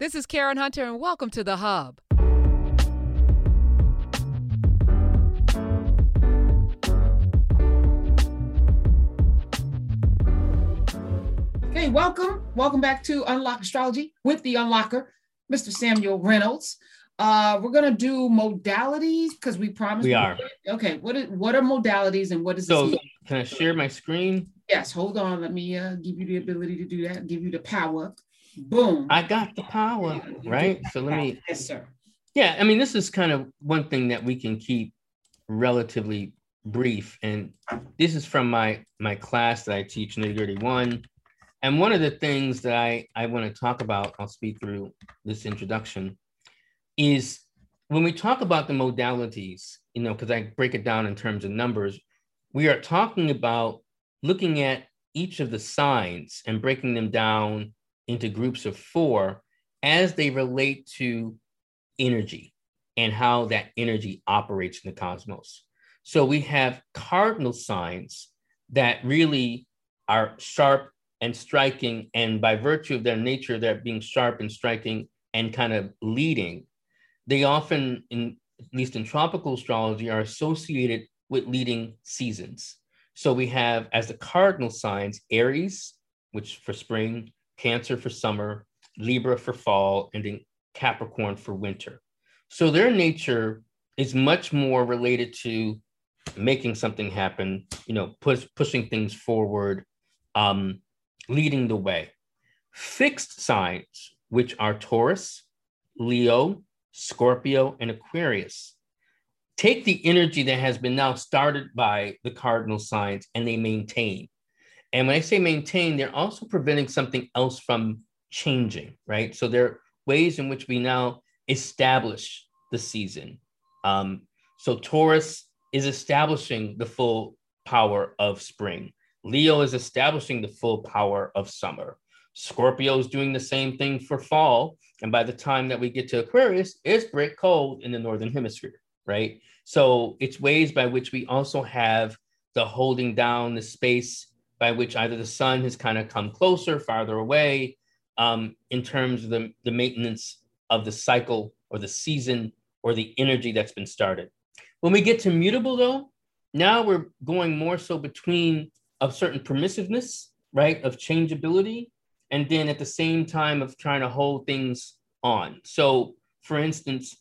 This is Karen Hunter, and welcome to The Hub. Okay, welcome. Welcome back to Unlock Astrology with the Unlocker, Mr. Samuel Reynolds. Uh, we're gonna do modalities because we promised. We are. Okay, what is what are modalities and what is So this? can I share my screen? Yes, hold on. Let me uh, give you the ability to do that. Give you the power. Boom. I got the power, right? So let me Yes, sir. Yeah, I mean, this is kind of one thing that we can keep relatively brief, and this is from my my class that I teach, Nitty Gritty One. And one of the things that I I want to talk about, I'll speak through this introduction, is when we talk about the modalities, you know, because I break it down in terms of numbers, we are talking about looking at each of the signs and breaking them down into groups of four as they relate to energy and how that energy operates in the cosmos. So we have cardinal signs that really are sharp and striking, and by virtue of their nature, they're being sharp and striking and kind of leading. They often, in at least in tropical astrology, are associated with leading seasons. So we have as the cardinal signs Aries, which for spring, Cancer for summer, Libra for fall, and then Capricorn for winter. So their nature is much more related to making something happen, you know, push, pushing things forward, um, leading the way. Fixed signs, which are Taurus, Leo, Scorpio, and Aquarius, take the energy that has been now started by the cardinal signs and they maintain. And when I say maintain, they're also preventing something else from changing, right? So there are ways in which we now establish the season. Um, so Taurus is establishing the full power of spring. Leo is establishing the full power of summer. Scorpio is doing the same thing for fall. And by the time that we get to Aquarius, it's brick cold in the Northern Hemisphere, right? So it's ways by which we also have the holding down the space by which either the sun has kind of come closer, farther away, um, in terms of the, the maintenance of the cycle or the season or the energy that's been started. When we get to mutable, though, now we're going more so between a certain permissiveness, right, of changeability, and then at the same time of trying to hold things on. So, for instance,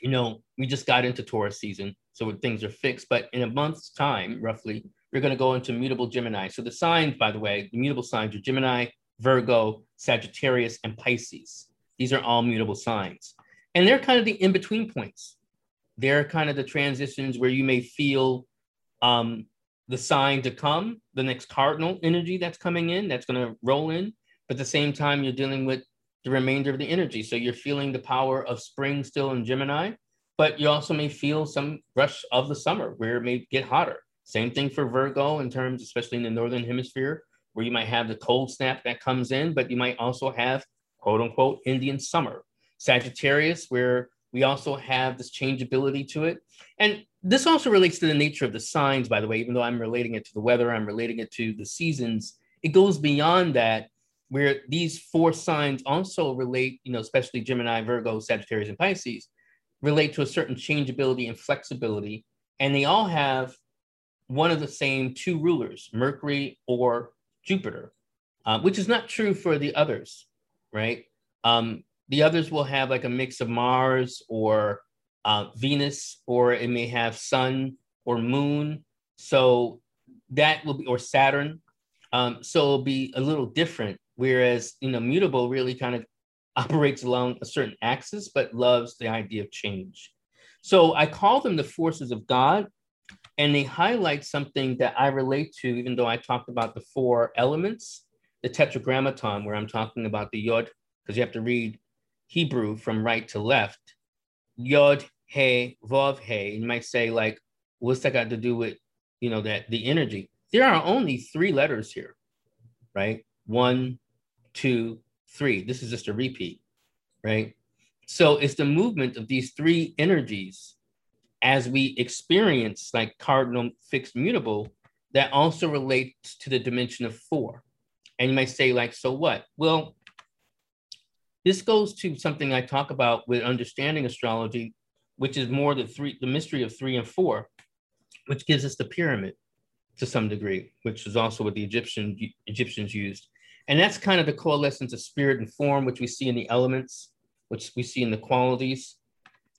you know, we just got into Taurus season, so things are fixed, but in a month's time, roughly, we're going to go into mutable Gemini. So the signs, by the way, the mutable signs are Gemini, Virgo, Sagittarius, and Pisces. These are all mutable signs. And they're kind of the in between points. They're kind of the transitions where you may feel um, the sign to come, the next cardinal energy that's coming in, that's going to roll in. But at the same time, you're dealing with the remainder of the energy. So you're feeling the power of spring still in Gemini, but you also may feel some rush of the summer where it may get hotter. Same thing for Virgo in terms, especially in the northern hemisphere, where you might have the cold snap that comes in, but you might also have quote unquote Indian summer. Sagittarius, where we also have this changeability to it. And this also relates to the nature of the signs, by the way, even though I'm relating it to the weather, I'm relating it to the seasons. It goes beyond that, where these four signs also relate, you know, especially Gemini, Virgo, Sagittarius, and Pisces, relate to a certain changeability and flexibility. And they all have one of the same two rulers, Mercury or Jupiter, uh, which is not true for the others, right? Um, the others will have like a mix of Mars or uh, Venus, or it may have Sun or Moon. So that will be, or Saturn. Um, so it'll be a little different. Whereas, you know, mutable really kind of operates along a certain axis, but loves the idea of change. So I call them the forces of God and they highlight something that I relate to, even though I talked about the four elements, the tetragrammaton, where I'm talking about the yod, because you have to read Hebrew from right to left. Yod, he, vav, he. You might say, like, what's that got to do with, you know, that the energy? There are only three letters here, right? One, two, three. This is just a repeat, right? So it's the movement of these three energies as we experience like cardinal fixed mutable that also relates to the dimension of four. And you might say, like, so what? Well, this goes to something I talk about with understanding astrology, which is more the three, the mystery of three and four, which gives us the pyramid to some degree, which is also what the Egyptian Egyptians used. And that's kind of the coalescence of spirit and form, which we see in the elements, which we see in the qualities.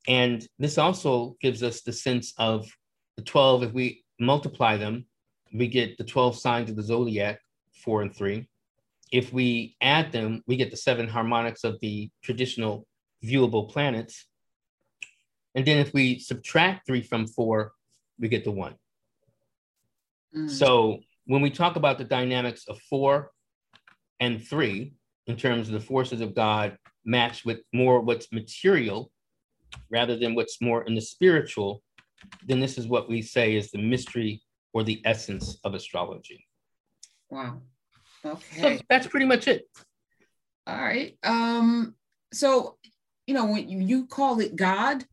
And this also gives us the sense of the 12, if we multiply them, we get the 12 signs of the zodiac, four and three. If we add them, we get the seven harmonics of the traditional viewable planets. And then if we subtract three from four, we get the one. Mm. So when we talk about the dynamics of four and three, in terms of the forces of God matched with more what's material rather than what's more in the spiritual, then this is what we say is the mystery or the essence of astrology. Wow. Okay. So that's pretty much it. All right. Um, so you know, when you, you call it God,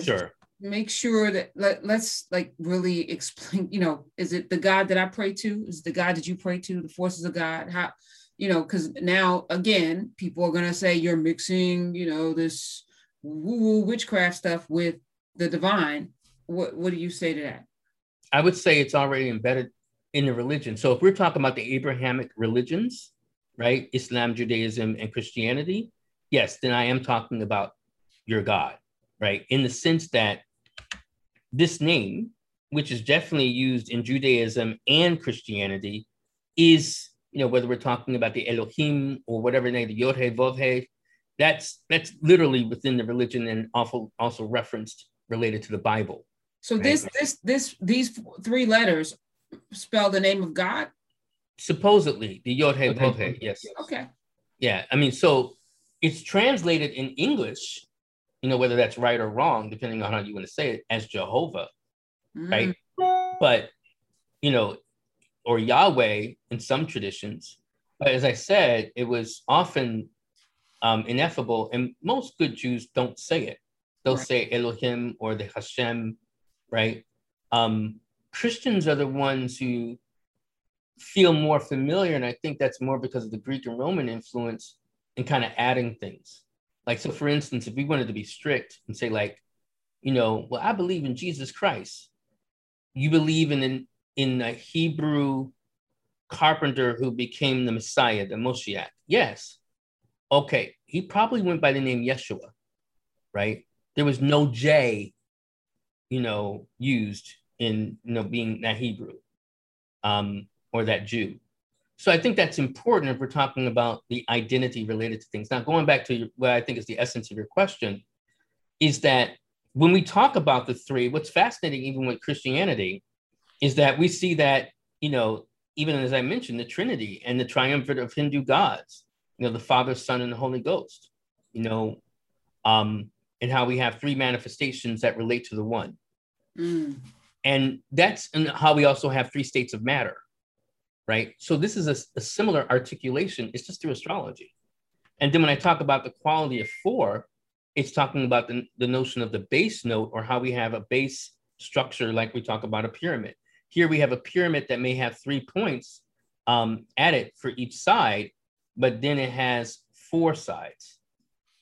sure. Make sure that let, let's like really explain, you know, is it the God that I pray to? Is the God that you pray to, the forces of God? How you know, because now again, people are gonna say you're mixing, you know, this woo-woo witchcraft stuff with the divine. What what do you say to that? I would say it's already embedded in the religion. So if we're talking about the Abrahamic religions, right, Islam, Judaism, and Christianity, yes, then I am talking about your God, right, in the sense that this name, which is definitely used in Judaism and Christianity, is you know whether we're talking about the Elohim or whatever name, the Yod that's that's literally within the religion and also also referenced related to the Bible. So right? this this this these three letters spell the name of God? Supposedly, the Yod He Vav He, yes. Okay. Yeah, I mean, so it's translated in English, you know, whether that's right or wrong, depending on how you want to say it, as Jehovah, mm. right? But, you know, or Yahweh in some traditions. But as I said, it was often um, ineffable, and most good Jews don't say it. They'll right. say Elohim or the Hashem, right? Um, Christians are the ones who feel more familiar, and I think that's more because of the Greek and Roman influence and kind of adding things. Like, so for instance, if we wanted to be strict and say, like, you know, well, I believe in Jesus Christ. You believe in in, in a Hebrew carpenter who became the Messiah, the Moshiach. Yes. Okay. He probably went by the name Yeshua, right? There was no J, you know, used in you know being that Hebrew um, or that Jew. So I think that's important if we're talking about the identity related to things. Now, going back to what I think is the essence of your question, is that when we talk about the three, what's fascinating even with Christianity is that we see that, you know, even as I mentioned, the Trinity and the triumvirate of Hindu gods, you know, the Father, Son, and the Holy Ghost, you know, um, and how we have three manifestations that relate to the one. Mm. And that's how we also have three states of matter, right? So this is a, a similar articulation. It's just through astrology. And then when I talk about the quality of four, it's talking about the, the notion of the base note or how we have a base structure, like we talk about a pyramid. Here we have a pyramid that may have three points um, at it for each side, but then it has four sides.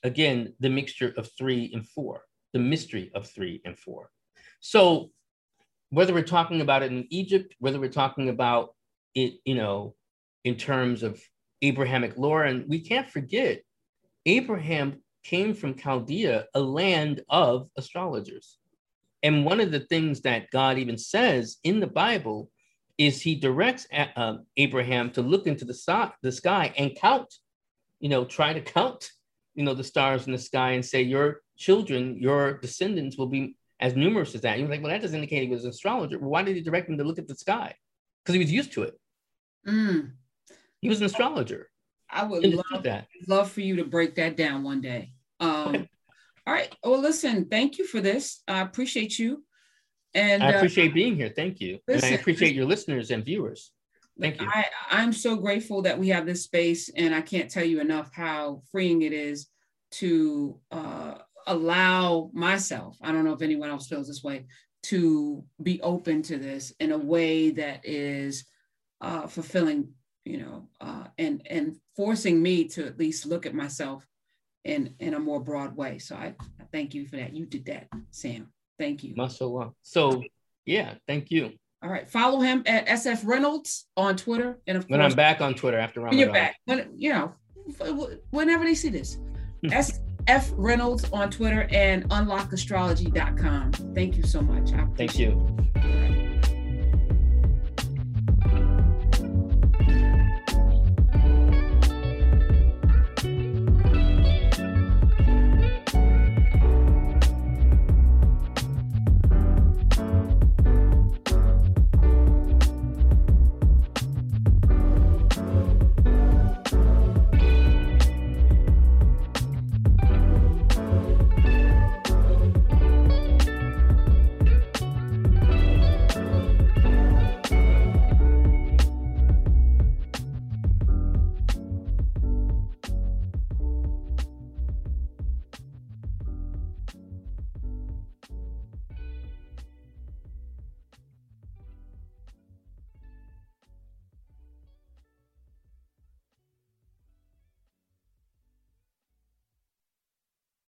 Again, the mixture of three and four, the mystery of three and four. So whether we're talking about it in Egypt, whether we're talking about it, you know, in terms of Abrahamic lore, and we can't forget, Abraham came from Chaldea, a land of astrologers. And one of the things that God even says in the Bible is he directs uh, Abraham to look into the, so- the sky and count, you know, try to count, you know, the stars in the sky and say, your children, your descendants will be as numerous as that. You're like, well, that doesn't indicate he was an astrologer. Well, why did he direct him to look at the sky? Because he was used to it. Mm. He was an astrologer. I would love that. Love for you to break that down one day. Um. All right. Well, listen. Thank you for this. I appreciate you. And I uh, appreciate uh, being here. Thank you. Listen, and I appreciate your listeners and viewers. Thank you. I, I'm so grateful that we have this space, and I can't tell you enough how freeing it is to uh, allow myself, I don't know if anyone else feels this way, to be open to this in a way that is uh, fulfilling you know, uh, and and forcing me to at least look at myself in in a more broad way. So I, I thank you for that. You did that, Sam. Thank you. Mashallah. So yeah, thank you. All right. Follow him at SF Reynolds on Twitter. And of when course, when I'm back on Twitter after when you're back, when you know, whenever they see this. Hmm. SF Reynolds on Twitter and unlockastrology.com. Thank you so much. Thank you.